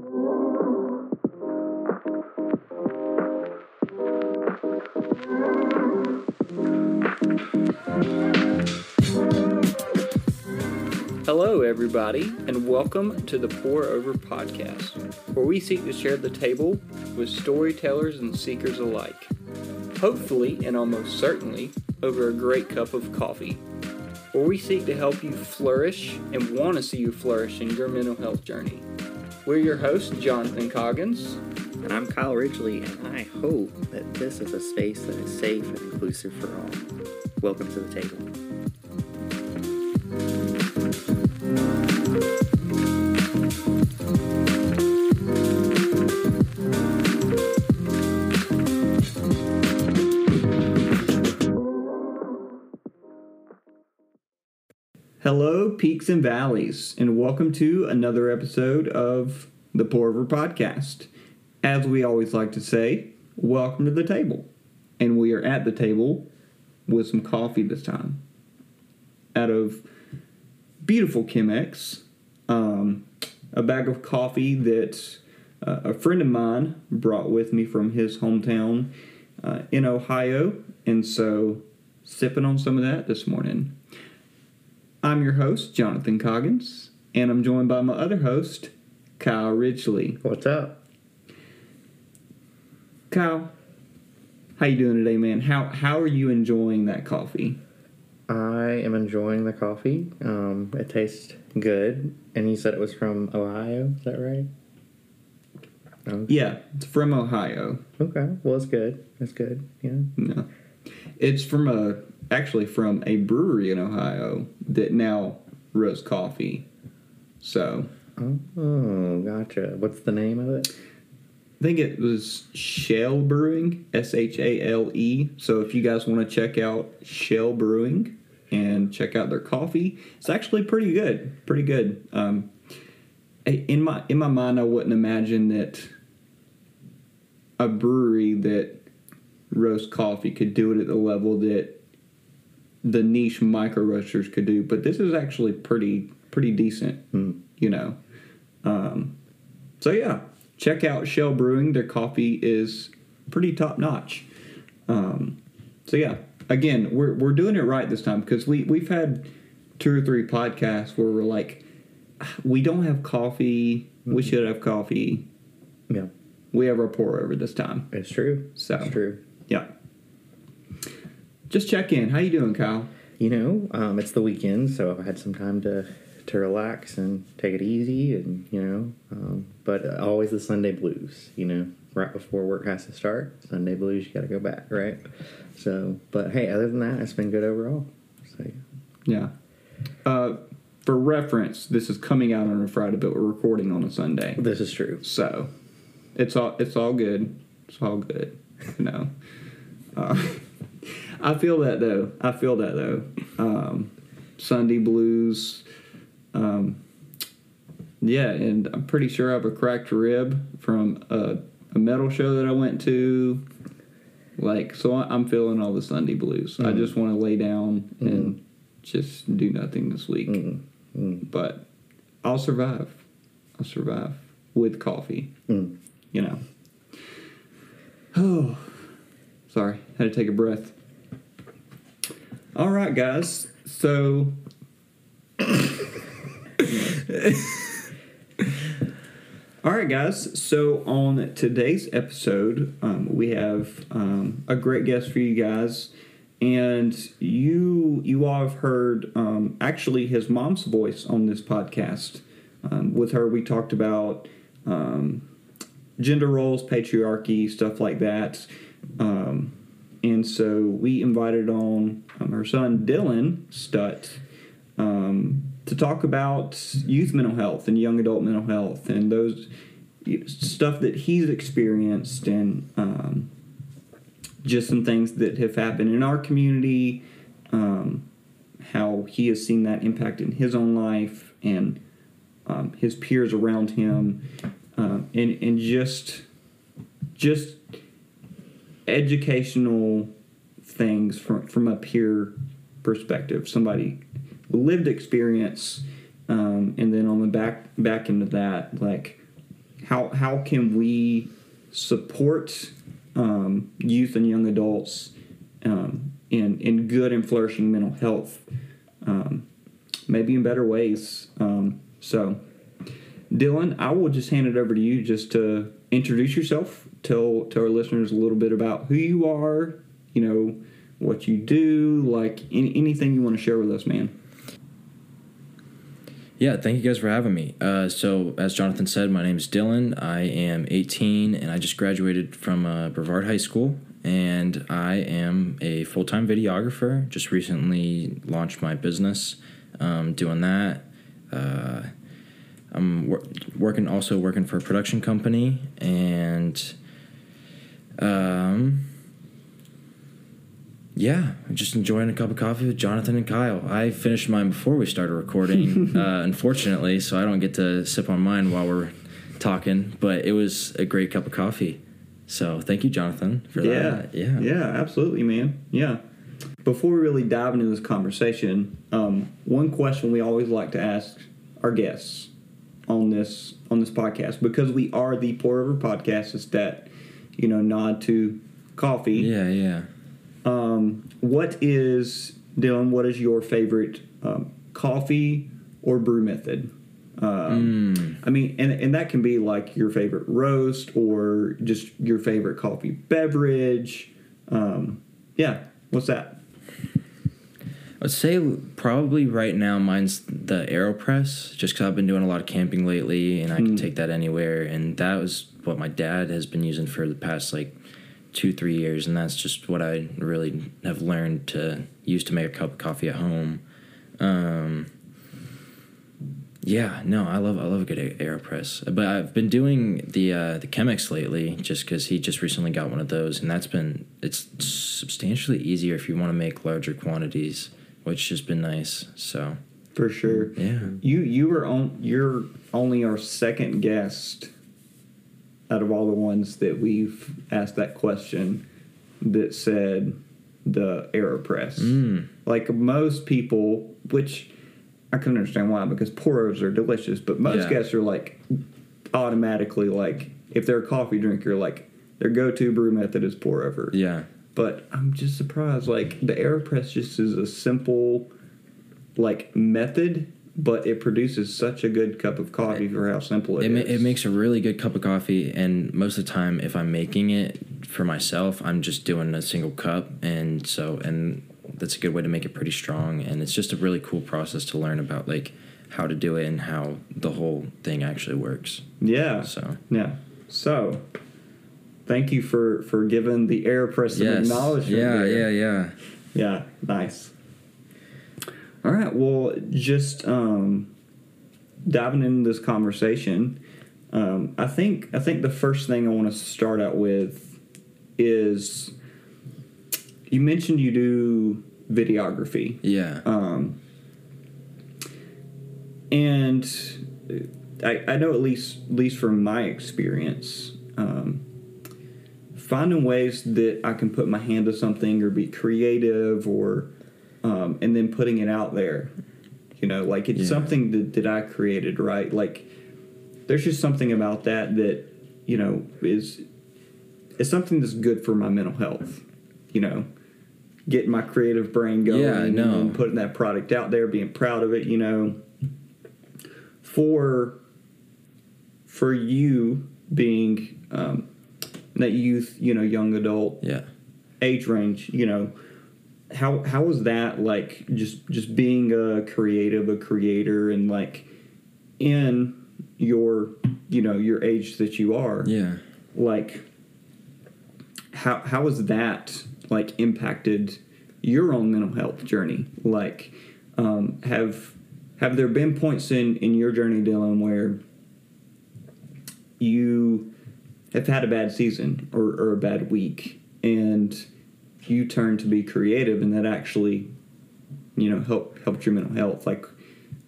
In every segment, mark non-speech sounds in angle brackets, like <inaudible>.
Hello, everybody, and welcome to the Pour Over Podcast, where we seek to share the table with storytellers and seekers alike. Hopefully, and almost certainly, over a great cup of coffee, where we seek to help you flourish and want to see you flourish in your mental health journey. We're your hosts, Jonathan Coggins. And I'm Kyle Ridgely, and I hope that this is a space that is safe and inclusive for all. Welcome to the table. Hello, peaks and valleys, and welcome to another episode of the Pour Over Podcast. As we always like to say, welcome to the table. And we are at the table with some coffee this time. Out of beautiful Chemex, um, a bag of coffee that uh, a friend of mine brought with me from his hometown uh, in Ohio. And so, sipping on some of that this morning. I'm your host, Jonathan Coggins, and I'm joined by my other host, Kyle Ridgely. What's up? Kyle, how you doing today, man? How how are you enjoying that coffee? I am enjoying the coffee. Um, it tastes good, and you said it was from Ohio. Is that right? Okay. Yeah, it's from Ohio. Okay. Well, it's good. It's good. Yeah. No, it's from a actually from a brewery in Ohio that now roasts coffee. So Oh, gotcha. What's the name of it? I think it was Shale Brewing, S H A L E. So if you guys want to check out Shale Brewing and check out their coffee, it's actually pretty good. Pretty good. Um, in my in my mind, I wouldn't imagine that a brewery that roasts coffee could do it at the level that the niche micro roasters could do. But this is actually pretty pretty decent. You know. Um, so yeah, check out Shale Brewing. Their coffee is pretty top notch. Um, so yeah, again, we're we're doing it right this time because we we've had two or three podcasts where we're like, we don't have coffee. We should have coffee. Yeah. We have our pour over this time. It's true. So It's true. yeah. Just check in. How you doing, Kyle? You know, um, it's the weekend, so I've had some time to to relax and take it easy, and you know, um, but always the Sunday blues. You know, right before work has to start, Sunday blues. You got to go back, right? So, but hey, other than that, it's been good overall. So, Yeah. Uh, for reference, this is coming out on a Friday, but we're recording on a Sunday. this is true. So it's all it's all good. It's all good. You know. Uh, <laughs> I feel that though. I feel that though. Um, Sunday blues. Um, yeah, and I'm pretty sure I have a cracked rib from a, a metal show that I went to. Like, so I'm feeling all the Sunday blues. I just want to lay down and just do nothing this week. Mm. But I'll survive. I'll survive with coffee. Mm. You know. Oh, <sighs> sorry. Had to take a breath. All right, guys. So. All right, guys. So on today's episode, um, we have um, a great guest for you guys, and you you all have heard um, actually his mom's voice on this podcast. Um, with her, we talked about um, gender roles, patriarchy, stuff like that. Um, and so we invited on um, her son Dylan Stutt um, to talk about youth mental health and young adult mental health and those stuff that he's experienced and um, just some things that have happened in our community, um, how he has seen that impact in his own life and um, his peers around him, um, and and just just educational things from from a peer perspective, somebody lived experience, um, and then on the back back end of that, like how how can we support um, youth and young adults um, in in good and flourishing mental health, um, maybe in better ways. Um, so, Dylan, I will just hand it over to you just to introduce yourself, tell tell our listeners a little bit about who you are, you know, what you do, like any, anything you want to share with us, man. Yeah, thank you guys for having me. Uh, so, as Jonathan said, my name is Dylan. I am 18 and I just graduated from uh, Brevard High School. And I am a full time videographer. Just recently launched my business um, doing that. Uh, I'm wor- working also working for a production company and um, yeah, I'm just enjoying a cup of coffee with Jonathan and Kyle. I finished mine before we started recording, <laughs> uh, unfortunately, so I don't get to sip on mine while we're talking. But it was a great cup of coffee. So thank you, Jonathan, for yeah, that. Yeah, yeah, absolutely, man. Yeah. Before we really dive into this conversation, um, one question we always like to ask our guests on this on this podcast because we are the Pour Over podcast. Is that you know nod to coffee? yeah, yeah. Um, what is Dylan? What is your favorite um, coffee or brew method? Um, Mm. I mean, and and that can be like your favorite roast or just your favorite coffee beverage. Um, yeah, what's that? I'd say probably right now mine's the AeroPress, just because I've been doing a lot of camping lately, and I can take that anywhere. And that was what my dad has been using for the past like two, three years, and that's just what I really have learned to use to make a cup of coffee at home. Um, yeah, no, I love I love a good AeroPress, but I've been doing the uh, the Chemex lately, just because he just recently got one of those, and that's been it's substantially easier if you want to make larger quantities, which has been nice. So For sure. yeah, You you were on. You're only our second guest out of all the ones that we've asked that question that said the Aeropress. mm, Like most people, which I can understand why because pour-overs are delicious, but most Yeah. guests are like automatically like if they're a coffee drinker, like their go-to brew method is pour-over. yeah, But I'm just surprised. Like the Aeropress just is a simple, like method, but it produces such a good cup of coffee for how simple it it ma- it makes a really good cup of coffee, and most of the time, if I'm making it for myself, I'm just doing a single cup, and so and that's a good way to make it pretty strong, and it's just a really cool process to learn about like how to do it and how the whole thing actually works. yeah, So yeah. So, thank you for for giving the Aeropress some yes, acknowledgement. yeah, there. yeah, yeah. Yeah, nice. All right, well, just um, diving into this conversation, um, I think I think the first thing I want to start out with is you mentioned you do videography, Yeah. um, and I, I know at least at least from my experience, um, finding ways that I can put my hand to something or be creative or um, and then putting it out there. You know, like it's Yeah. something that, that I created, right? Like there's just something about that that, you know, is is something that's good for my mental health. You know, getting my creative brain going Yeah, I and, know. and putting that product out there, being proud of it, you know. For for you being um, that youth, you know, young adult Yeah. age range, you know, how how was that like just just being a creative, a creator, and like in your you know your age that you are, Yeah. like how how has that like impacted your own mental health journey? Like, um, have have there been points in in your journey, Dylan, where you have had a bad season or, or a bad week, and you turn to be creative, and that actually, you know, help helped your mental health? Like,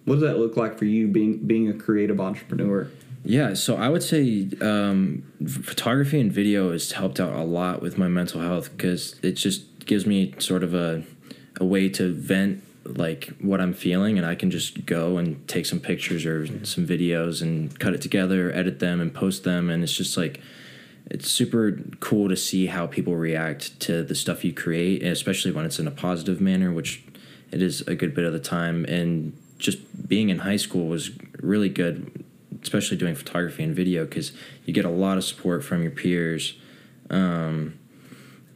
what does that look like for you being being a creative entrepreneur? Yeah, so I would say um, photography and video has helped out a lot with my mental health because it just gives me sort of a a way to vent like what I'm feeling, and I can just go and take some pictures or some videos and cut it together, edit them, and post them, and it's just like it's super cool to see how people react to the stuff you create, especially when it's in a positive manner, which it is a good bit of the time. And just being in high school was really good, especially doing photography and video, because you get a lot of support from your peers. Um,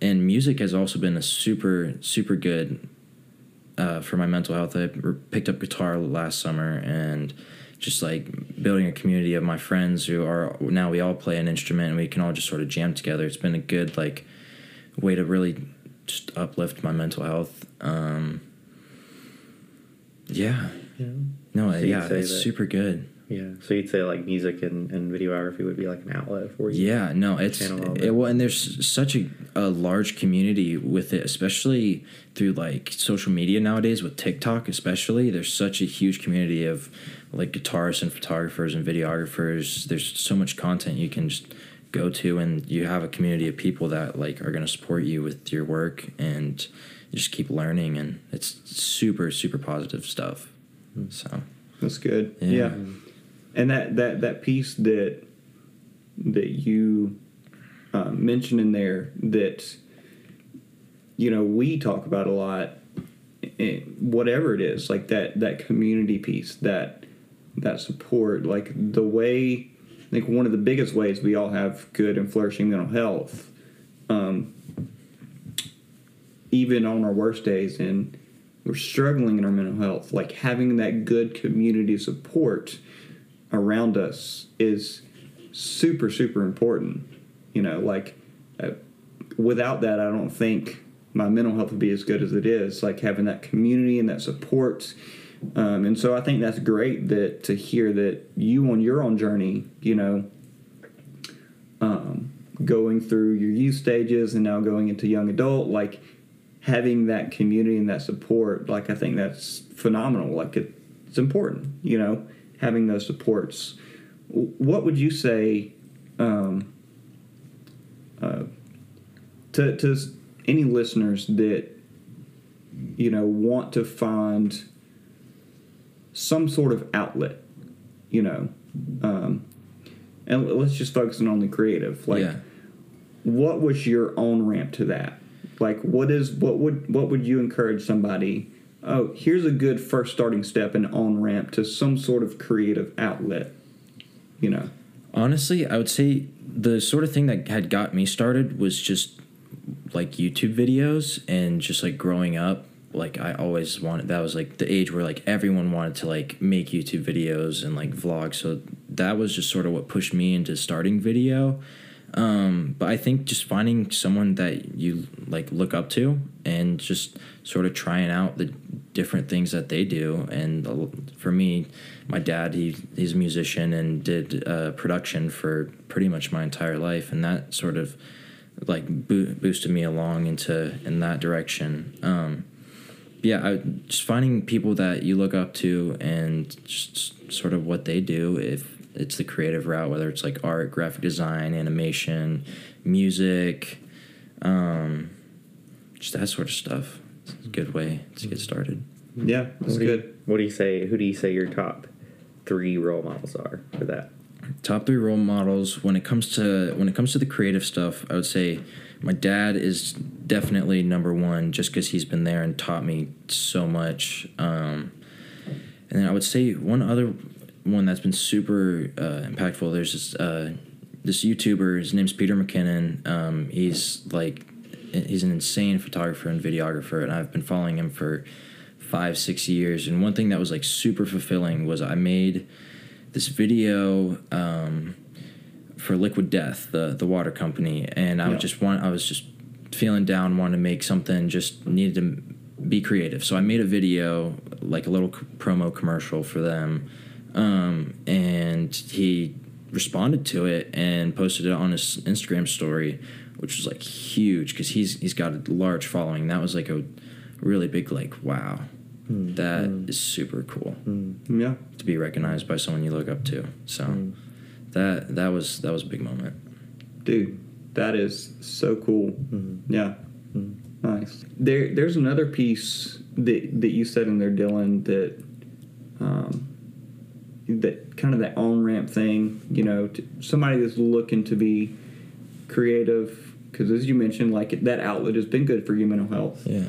and music has also been a super super good uh, for my mental health. I picked up guitar last summer and just like building a community of my friends who are now we all play an instrument and we can all just sort of jam together. It's been a good like way to really just uplift my mental health. Um, yeah. Yeah. No, yeah, it's that- super good. Yeah. So you'd say like music and, and videography would be like an outlet for you. Yeah, no, it's it, well, and there's such a, a large community with it, especially through like social media nowadays with TikTok, especially. There's such a huge community of like guitarists and photographers and videographers. There's so much content you can just go to, and you have a community of people that like are going to support you with your work, and you just keep learning, and it's super super positive stuff. Hmm. So That's good. Yeah. Yeah. And that, that, that piece that that you uh, mentioned in there that you know we talk about a lot, eh, whatever it is, like that that community piece, that that support, like the way. I think one of the biggest ways we all have good and flourishing mental health, um, even on our worst days, and we're struggling in our mental health, like having that good community support around us is super, super important. You know, like uh, without that, I don't think my mental health would be as good as it is. Like having that community and that support. Um, and so I think that's great that to hear that you on your own journey, you know, um, going through your youth stages and now going into young adult, like having that community and that support, like I think that's phenomenal. Like it, it's important, you know, having those supports. What would you say um, uh, to to any listeners that you know want to find some sort of outlet, you know, um, and let's just focus on the creative, like yeah. what was your own ramp to that like what is what would what would you encourage somebody oh here's a good first starting step and on ramp to some sort of creative outlet you know Honestly, I would say the sort of thing that had got me started was just like YouTube videos and just like growing up. Like I always wanted that was like the age where like everyone wanted to like make YouTube videos and like vlog. So that was just sort of what pushed me into starting video. Um, but I think just finding someone that you like look up to and just sort of trying out the different things that they do. And for me, my dad, he he's a musician and did uh, production for pretty much my entire life, and that sort of like bo- boosted me along into in that direction. Um, yeah, I, just finding people that you look up to and just sort of what they do. If it's the creative route, whether it's like art, graphic design, animation, music, um, just that sort of stuff. It's a good way to get started. yeah that's What do, you, good what do you say? Who do you say your top three role models are for that? top three role models when it comes to when it comes to the creative stuff i would say my dad is definitely number one just because he's been there and taught me so much um, and then i would say one other one that's been super uh, impactful. There's this uh, this youtuber his name's peter mckinnon. Um, he's like he's an insane photographer and videographer and i've been following him for five six years. And one thing that was like super fulfilling was i made this video um, for Liquid Death, the the water company, and I Yeah. just want I was just feeling down, wanted to make something, just needed to be creative. So I made a video, like a little c- promo commercial for them, um, and he responded to it and posted it on his Instagram story, which was like huge because he's he's got a large following. That was like a really big like wow, hmm, that hmm. is super cool hmm. yeah to be recognized by someone you look up to. So that that was that was a big moment. dude that is so cool yeah Nice. There, there's another piece that that you said in there, Dylan. That, um, that kind of that on ramp thing. You know, somebody that's looking to be creative, because as you mentioned, like that outlet has been good for your mental health. Yeah.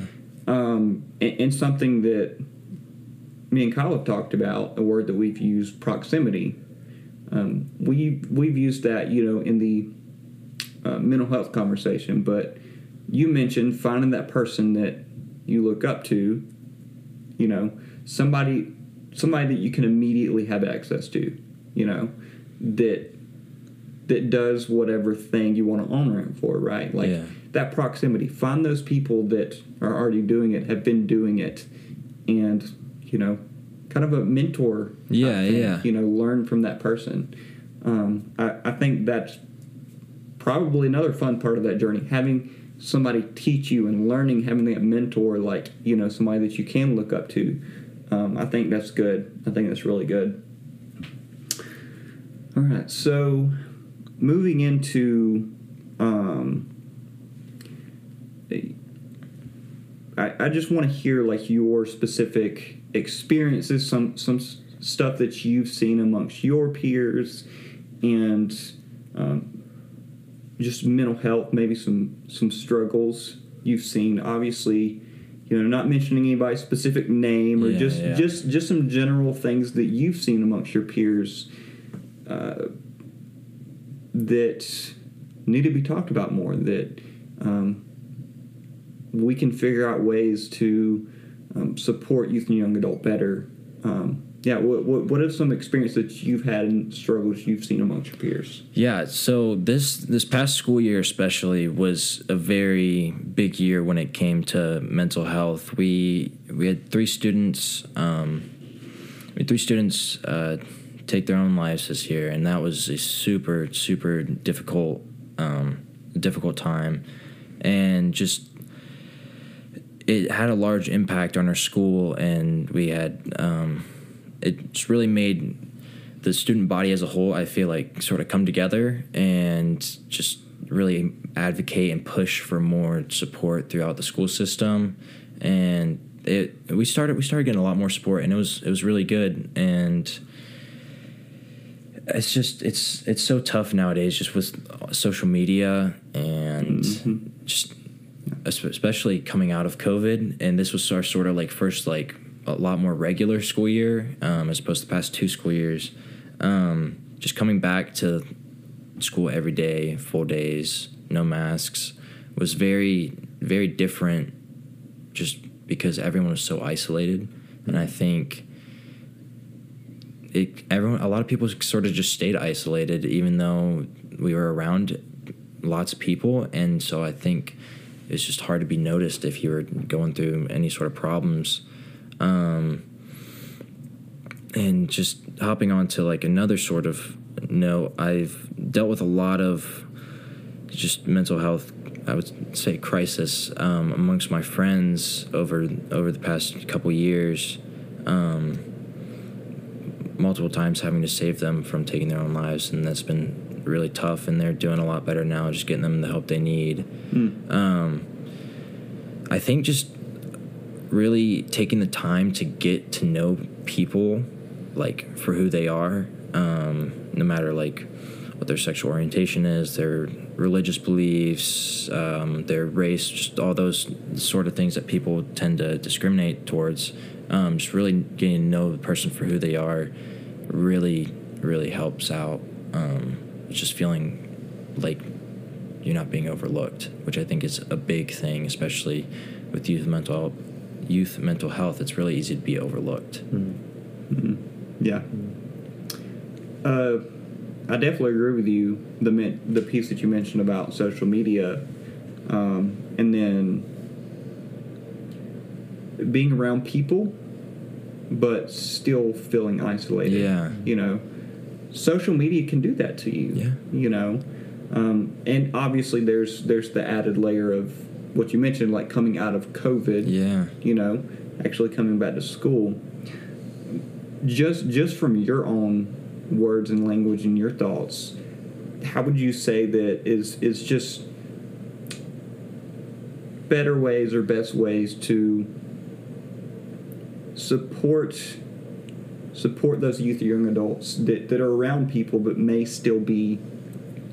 Um, and, and something that me and Kyle have talked about, a word that we've used, proximity. Um, we we've used that, you know, in the uh, mental health conversation, but you mentioned finding that person that you look up to, you know, somebody somebody that you can immediately have access to, you know, that that does whatever thing you want to on ramp for, right? Like Yeah. that proximity. Find those people that are already doing it, have been doing it, and you know, kind of a mentor. Yeah, yeah. You know, learn from that person. Um, I, I think that's probably another fun part of that journey. Having somebody teach you and learning, having that mentor, like you know, somebody that you can look up to. Um, I think that's good. I think that's really good. All right, so moving into um, I, I just want to hear like your specific experiences, some some stuff that you've seen amongst your peers, and um, just mental health, maybe some some struggles you've seen. Obviously, you know, not mentioning anybody's specific name or Yeah, just yeah. just just some general things that you've seen amongst your peers uh, that need to be talked about more. That um, we can figure out ways to um, support youth and young adult better. Um, yeah, what, what what are some experiences that you've had and struggles you've seen amongst your peers? Yeah, so this this past school year especially was a very big year when it came to mental health. We we had three students um, we had three students uh, take their own lives this year, and that was a super super difficult um, difficult time, and just it had a large impact on our school, and we had um, it's really made the student body as a whole, I feel like, sort of come together and just really advocate and push for more support throughout the school system. And it we started we started getting a lot more support, and it was it was really good. And it's just it's it's so tough nowadays, just with social media and mm-hmm. just especially coming out of COVID, and this was our sort of like first like a lot more regular school year um, as opposed to the past two school years. Um, just coming back to school every day, full days, no masks, was very very different. Just because everyone was so isolated, and I think it everyone a lot of people sort of just stayed isolated, even though we were around lots of people, and so I think it's just hard to be noticed if you were going through any sort of problems. Um, and just hopping on to like another sort of note, I've dealt with a lot of just mental health. I would say crisis um, amongst my friends over over the past couple years. Um, multiple times having to save them from taking their own lives, and that's been really tough. And they're doing a lot better now, just getting them the help they need. Um, I think just really taking the time to get to know people like for who they are um, no matter like what their sexual orientation is their religious beliefs um, their race just all those sort of things that people tend to discriminate towards um, just really getting to know the person for who they are really really helps out um, just feeling like you're not being overlooked, which I think is a big thing, especially with youth mental youth mental health. It's really easy to be overlooked. Yeah. Uh, I definitely agree with you. The men- the piece that you mentioned about social media, um, and then being around people, but still feeling isolated. Yeah. You know, social media can do that to you. Yeah. You know, um, and obviously there's there's the added layer of what you mentioned, like coming out of COVID Yeah. you know, actually coming back to school. Just just from your own words and language and your thoughts, how would you say that is is just better ways or best ways to support support those youth or young adults that, that are around people but may still be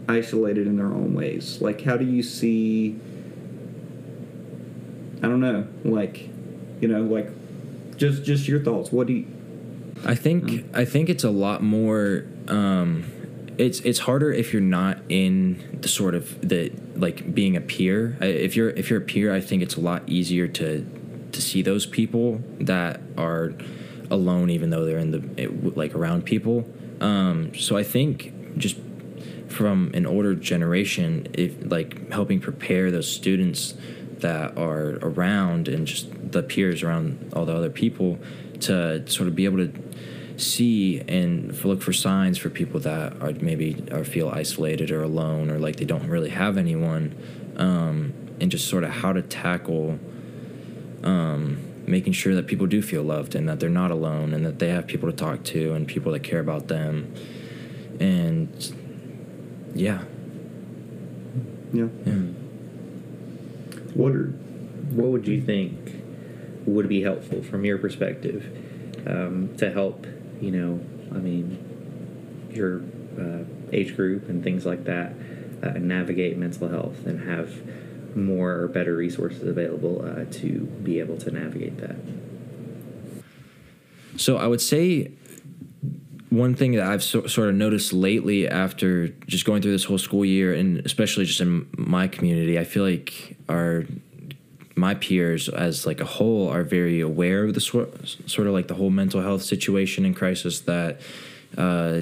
isolated in their own ways like how do you see i don't know like you know like just just your thoughts what do you I think I think it's a lot more. Um, it's it's harder if you're not in the sort of the like being a peer. If you're if you're a peer, I think it's a lot easier to to see those people that are alone, even though they're in the it, like around people. Um, so I think just from an older generation, if like helping prepare those students that are around and just the peers around all the other people to sort of be able to see and look for signs for people that are maybe or feel isolated or alone or like they don't really have anyone um, and just sort of how to tackle um, making sure that people do feel loved and that they're not alone and that they have people to talk to and people that care about them. And yeah. Yeah. Yeah what are What would you think would be helpful from your perspective um, to help, you know, I mean, your uh, age group and things like that uh, navigate mental health and have more or better resources available uh, to be able to navigate that? So I would say one thing that I've so, sort of noticed lately after just going through this whole school year, and especially just in my community, I feel like our my peers as like a whole are very aware of the sort sort of like the whole mental health situation and crisis that uh,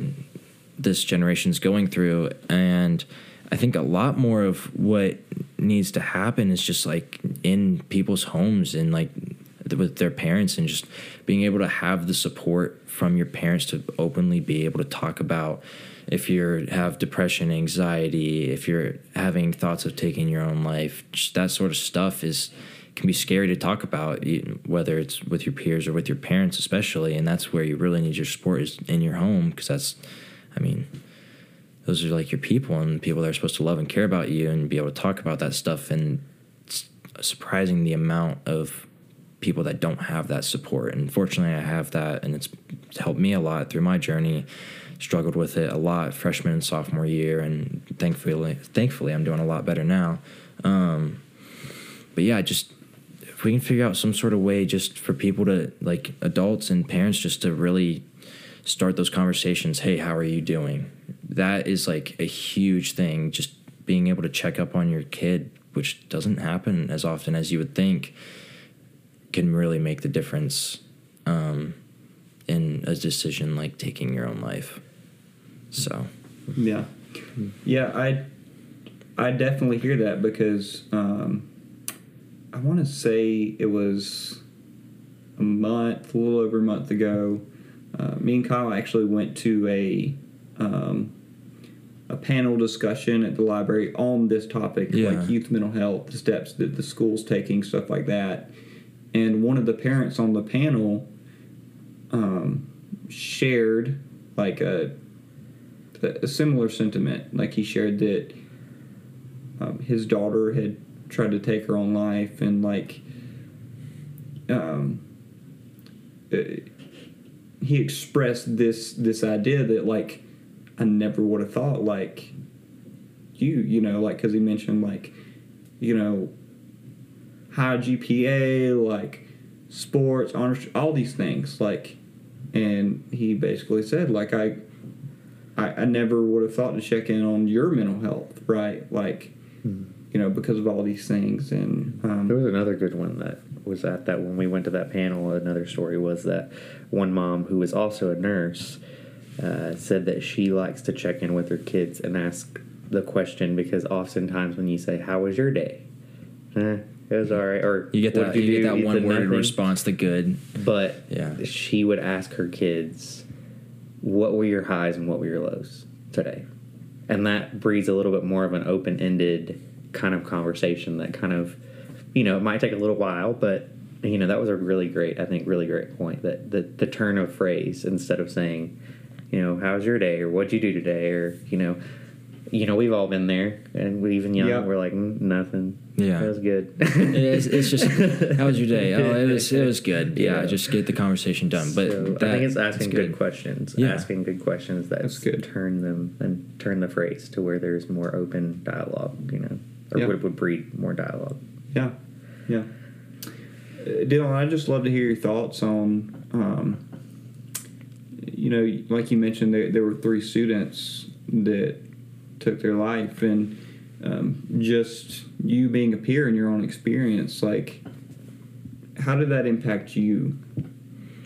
this generation's going through, and I think a lot more of what needs to happen is just like in people's homes and like with their parents and just being able to have the support from your parents to openly be able to talk about if you have depression anxiety if you're having thoughts of taking your own life just that sort of stuff is can be scary to talk about whether it's with your peers or with your parents especially and that's where you really need your support is in your home because that's i mean those are like your people and people that are supposed to love and care about you and be able to talk about that stuff and surprising the amount of people that don't have that support. And fortunately i have that and it's helped me a lot through my journey. Struggled with it a lot freshman and sophomore year and thankfully thankfully i'm doing a lot better now. Um, but yeah just if we can figure out some sort of way just for people to like adults and parents just to really start those conversations hey how are you doing? That is like a huge thing just being able to check up on your kid which doesn't happen as often as you would think can really make the difference um, in a decision like taking your own life so Yeah, yeah. I I definitely hear that because um, I want to say it was a month, a little over a month ago. Uh, me and Kyle actually went to a um, a panel discussion at the library on this topic, Yeah. like youth mental health, the steps that the school's taking, stuff like that. And one of the parents on the panel um, shared like a a similar sentiment. Like he shared that um, his daughter had tried to take her own life, and like um, uh, he expressed this this idea that like I never would have thought like you you know like because he mentioned like you know high GPA like sports honors all these things like and he basically said like I I, I never would have thought to check in on your mental health, right? Like, you know, because of all these things. And There um, was another good one that was at that when we went to that panel. Another story was that one mom who was also a nurse uh, said that she likes to check in with her kids and ask the question because oftentimes when you say, "How was your day?" Eh, it was all right. Or you get that did you, get that one word response the good But Yeah. she would ask her kids, "What were your highs and what were your lows today?" And that breeds a little bit more of an open-ended kind of conversation. That kind of, you know, it might take a little while, but you know, that was a really great, I think, really great point. That the the turn of phrase instead of saying, you know, how's your day or what'd you do today or you know, you know, we've all been there, and we even young, Yeah. we're like mm, nothing. Yeah. that was good. it's, it's just <laughs> how was your day? Oh, it was it was good. Yeah, Yeah. just get the conversation done. But So, that- I think it's asking good. questions. Yeah. Asking good questions that That's good. turn them and turn the phrase to where there's more open dialogue. You know, or Yeah. would, would breed more dialogue. Yeah, yeah. Uh, Dylan, I'd just love to hear your thoughts on, um, you know, like you mentioned, there, there were three students that took their life, and um, just you being a peer in your own experience, like, how did that impact you,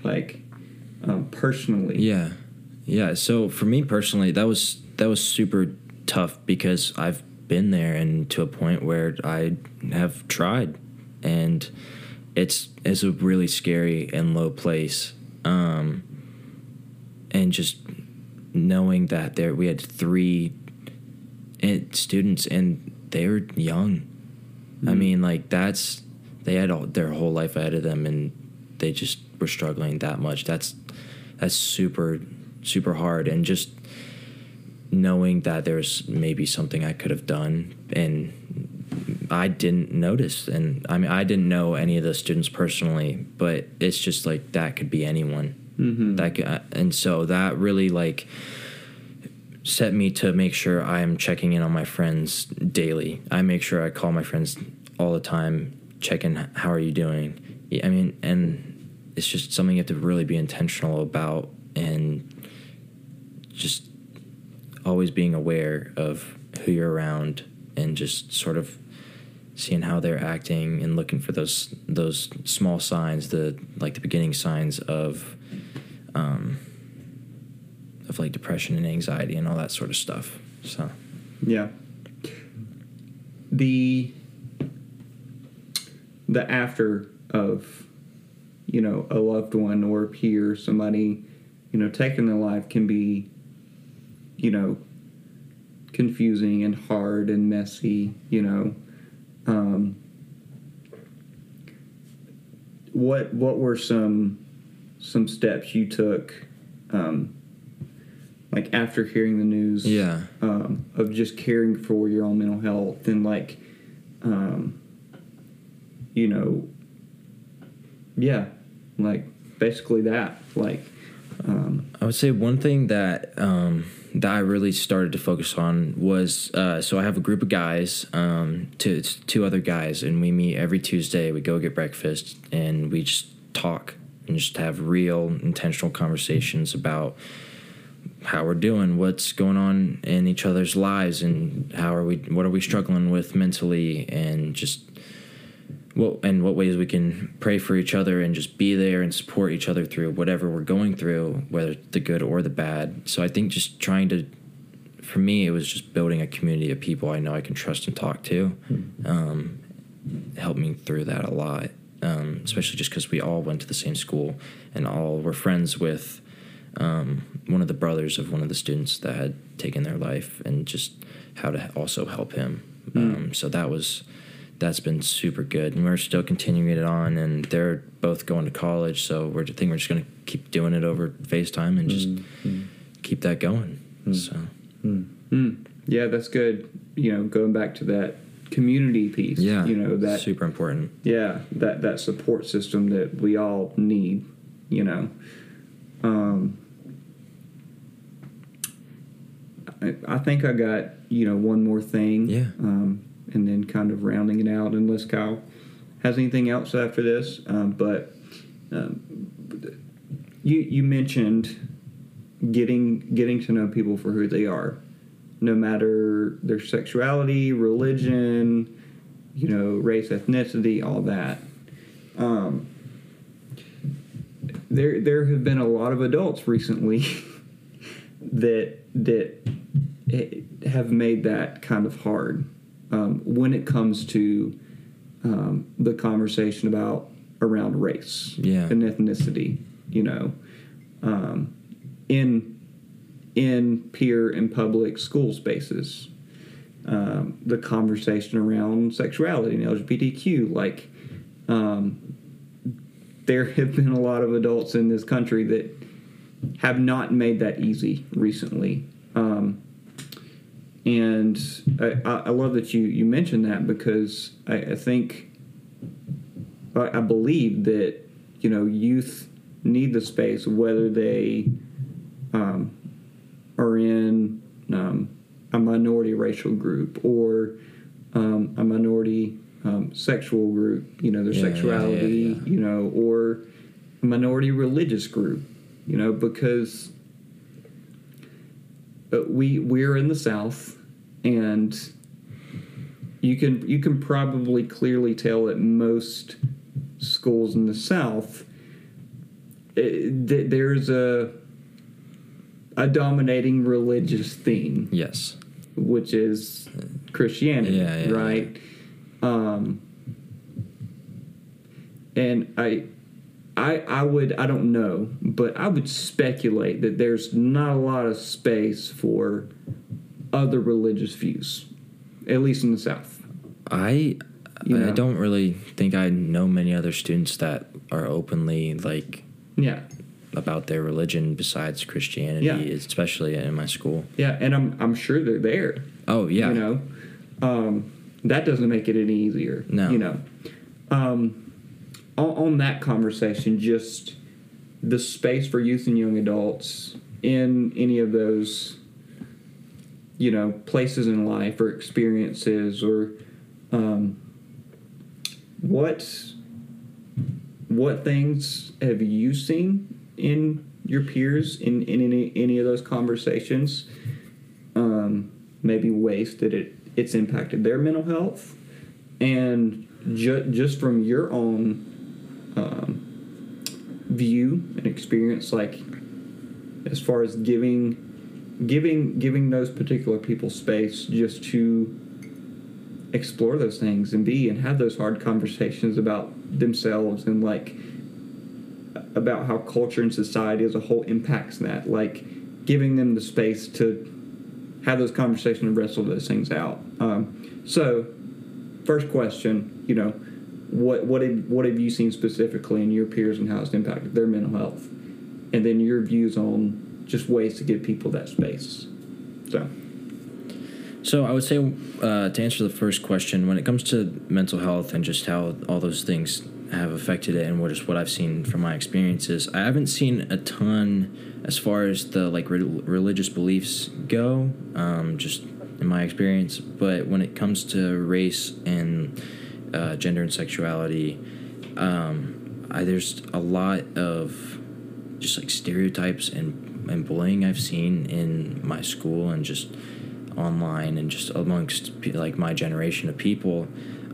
like, um, personally? Yeah, yeah. So for me personally, that was that was super tough because I've been there and to a point where I have tried, and it's it's a really scary and low place. Um, and just knowing that there we had three and students and they were young. I Mhm. mean, like that's they had all, their whole life ahead of them, and they just were struggling that much. That's that's super super hard, and just knowing that there's maybe something I could have done, and I didn't notice. And I mean, I didn't know any of the students personally, but it's just like that could be anyone. Mm-hmm. That could, and so that really like set me to make sure I am checking in on my friends daily. I make sure I call my friends all the time, checking how are you doing. I mean, and it's just something you have to really be intentional about, and just always being aware of who you're around, and just sort of seeing how they're acting and looking for those those small signs, the like the beginning signs of um, of like depression and anxiety and all that sort of stuff. So Yeah. The the after of you know a loved one or a peer, somebody you know taking their life can be you know confusing and hard and messy. You know, um, what what were some some steps you took? Um, like after hearing the news yeah, um, of just caring for your own mental health and like um, you know yeah like basically that like um, I would say one thing that um, that I really started to focus on was uh, so I have a group of guys, um, two two other guys, and we meet every Tuesday. We go get breakfast and we just talk and just have real intentional conversations about how we're doing, what's going on in each other's lives, and how are we, what are we struggling with mentally, and just what and what ways we can pray for each other and just be there and support each other through whatever we're going through, whether the good or the bad. So I think just trying to, for me, it was just building a community of people I know I can trust and talk to, um, helped me through that a lot. Um, especially just because we all went to the same school and all were friends with um, one of the brothers of one of the students that had taken their life, and just how to also help him. Um, so that was that's been super good, and we're still continuing it on. And they're both going to college, so we're I think we're just gonna keep doing it over FaceTime and just keep that going. So. Mm, yeah that's good. You know going back to that community piece yeah, you know that super important. yeah that that support system that we all need you know. Um I, think i got you know one more thing Yeah. um and then kind of rounding it out unless kyle has anything else after this um but um you you mentioned getting getting to know people for who they are no matter their sexuality religion you know race ethnicity all that um, there there have been a lot of adults recently <laughs> that that have made that kind of hard um, when it comes to um, the conversation about around race Yeah. and ethnicity you know um, in in peer and public school spaces um, the conversation around sexuality and LGBTQ like um, there have been a lot of adults in this country that have not made that easy recently. Um, and I, I love that you you mentioned that because I, I think I, I believe that you know youth need the space whether they um, are in um, a minority racial group or um, a minority um, sexual group, you know, their Yeah, sexuality, yeah, yeah. you know, or a minority religious group, you know, because we we're in the South, and you can you can probably clearly tell that most schools in the South, eh, th- there's a a dominating religious theme Yes. which is Christianity, Yeah, yeah, right? Um, and I, I, I would, I don't know, but I would speculate that there's not a lot of space for other religious views, at least in the South. I You I don't really think I know many other students that are openly like Yeah, about their religion besides Christianity, Yeah. especially in my school. yeah, and I'm, I'm sure they're there. Oh yeah. You know, um, that doesn't make it any easier. No. You know, um, on, on that conversation, just the space for youth and young adults in any of those, you know, places in life or experiences or um, what what things have you seen in your peers in, in any any of those conversations? um, maybe ways that it it's impacted their mental health, and ju- just from your own um, view and experience, like as far as giving giving giving those particular people space just to explore those things and be and have those hard conversations about themselves and like about how culture and society as a whole impacts that like giving them the space to have those conversations and wrestle those things out. Um, so, first question, you know, what what have what have you seen specifically in your peers and how it's impacted their mental health, and then your views on just ways to give people that space. So, So I would say uh, to answer the first question, when it comes to mental health and just how all those things have affected it, and what what I've seen from my experiences, I haven't seen a ton as far as the like re- religious beliefs go. Um, just in my experience, but when it comes to race and uh, gender and sexuality, um, I, there's a lot of just like stereotypes and and bullying I've seen in my school and just online and just amongst like my generation of people,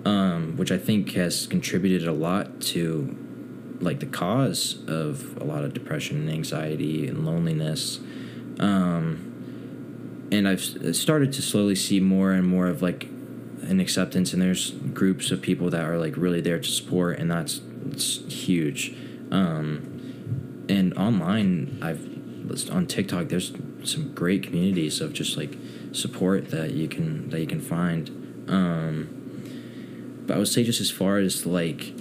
um, which I think has contributed a lot to like the cause of a lot of depression and anxiety and loneliness. Um, and I've started to slowly see more and more of like an acceptance, and there's groups of people that are like really there to support, and that's it's huge. Um, and online, I've on TikTok. There's some great communities of just like support that you can that you can find. Um, but I would say just as far as like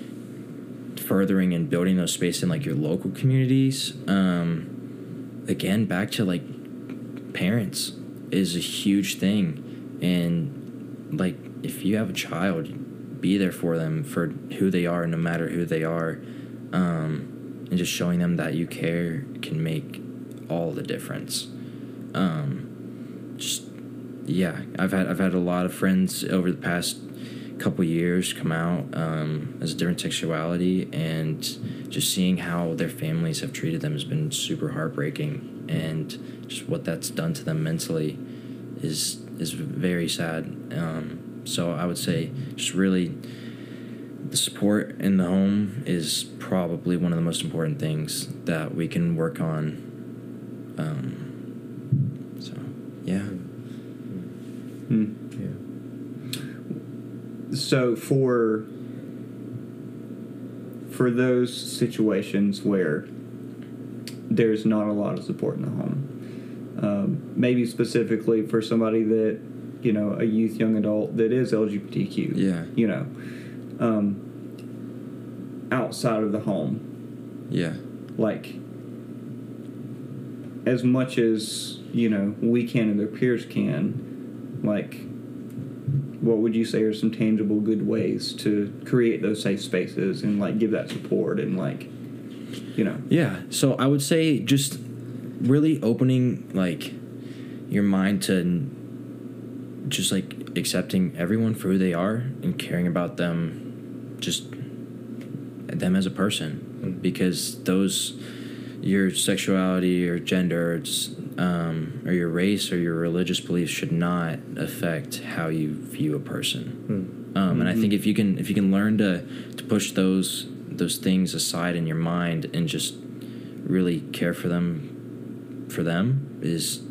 furthering and building those space in like your local communities. Um, again, back to like parents is a huge thing, and like if you have a child, be there for them for who they are, no matter who they are, um, and just showing them that you care can make all the difference. Um, just yeah, I've had I've had a lot of friends over the past couple years come out um, as a different sexuality, and just seeing how their families have treated them has been super heartbreaking, and just what that's done to them mentally is is very sad. Um, so I would say just really the support in the home is probably one of the most important things that we can work on. Um, so yeah. hmm. Yeah. so for for those situations where there's not a lot of support in the home, um, maybe specifically for somebody that you know a youth young adult that is LGBTQ, Yeah. you know, um, outside of the home, Yeah. like as much as you know we can and their peers can like what would you say are some tangible good ways to create those safe spaces and like give that support and like you know Yeah. So I would say just really opening like your mind to just like accepting everyone for who they are and caring about them just them as a person. Because those your sexuality or gender it's, um, or your race or your religious beliefs should not affect how you view a person. Um, and I think if you can if you can learn to to push those those things aside in your mind and just really care for them for them is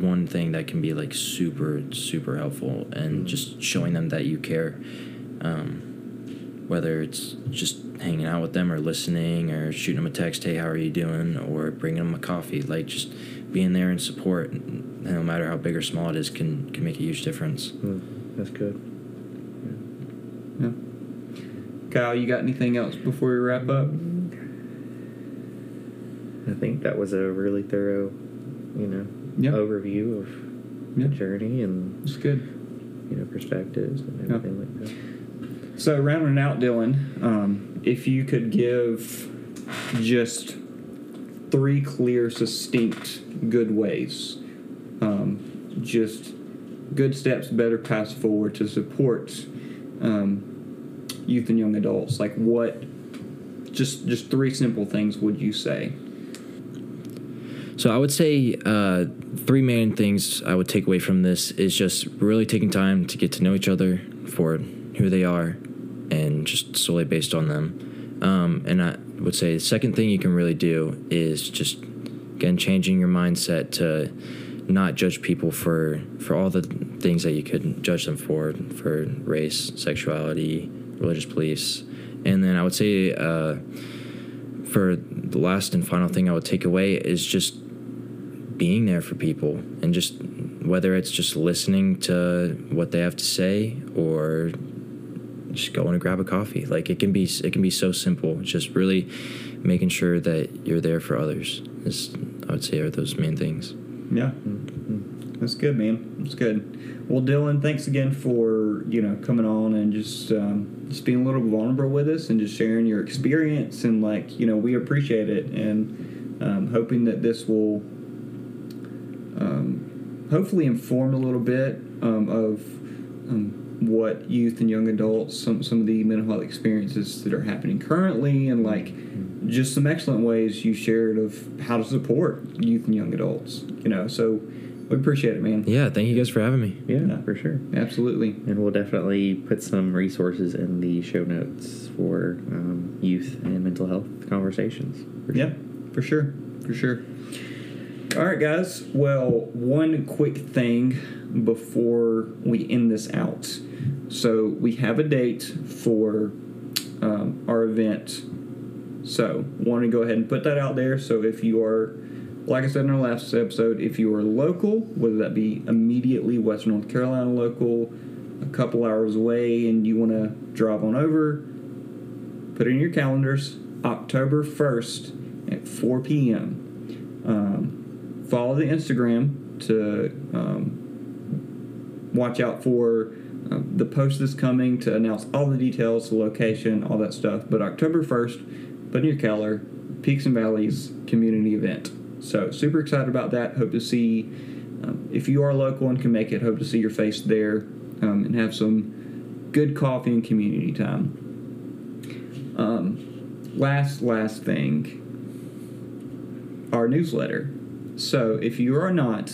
one thing that can be like super super helpful and just showing them that you care um, whether it's just hanging out with them or listening or shooting them a text hey how are you doing? or bringing them a coffee like just being there in support no matter how big or small it is can can make a huge difference. Mm, that's good. yeah. Kyle you got anything else before we wrap up? I think that was a really thorough, you know, Yeah. overview of Yeah. the journey and it's good you know perspectives and everything like that. So rounding out, Dylan, um, if you could give just three clear, succinct, good ways, um, just good steps, better paths forward to support um, youth and young adults, like what? Just just three simple things would you say? So I would say uh, three main things I would take away from this is just really taking time to get to know each other for who they are, and just solely based on them. Um, and I would say the second thing you can really do is just again changing your mindset to not judge people for for all the things that you could judge them for for race, sexuality, religious beliefs, and then I would say. Uh, for the last and final thing I would take away is just being there for people and just whether it's just listening to what they have to say or just going to grab a coffee like it can be it can be so simple just really making sure that you're there for others is I would say are those main things Yeah, that's good, man. That's good. Well, Dylan, thanks again for you know coming on and just um, just being a little vulnerable with us and just sharing your experience and like you know we appreciate it and um, hoping that this will um, hopefully inform a little bit um, of um, what youth and young adults some some of the mental health experiences that are happening currently and like just some excellent ways you shared of how to support youth and young adults you know so we appreciate it man yeah thank you guys for having me Yeah, Yeah. for sure. absolutely And we'll definitely put some resources in the show notes for um, youth and mental health conversations. for yeah for sure for sure all right guys. Well one quick thing before we end this out. So we have a date for um, our event. So want to go ahead and put that out there. So if you are like i said in our last episode if you are local whether that be immediately western north carolina local a couple hours away and you want to drive on over put it in your calendars october 1st at 4 p.m um, follow the instagram to um, watch out for uh, the post that's coming to announce all the details the location all that stuff. But october 1st put in your calendar peaks and valleys community event. So super excited about that. Hope to see um, if you are local and can make it hope to see your face there um, and have some good coffee and community time. Um, last last thing. Our newsletter. So if you are not,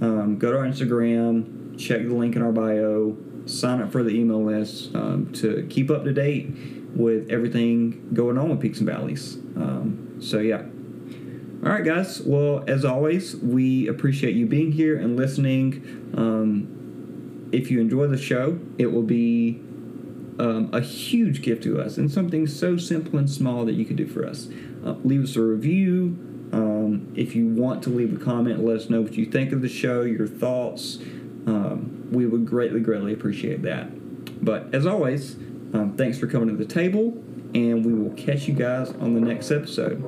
um, go to our Instagram, check the link in our bio, sign up for the email list um, to keep up to date with everything going on with Peaks and Valleys. Um, so yeah. All right, guys. Well, as always, we appreciate you being here and listening. Um, if you enjoy the show, it will be um, a huge gift to us and something so simple and small that you could do for us. Uh, leave us a review. If you want to leave a comment, let us know what you think of the show, your thoughts. Um, we would greatly, greatly appreciate that. But as always, um, thanks for coming to the table, and we will catch you guys on the next episode.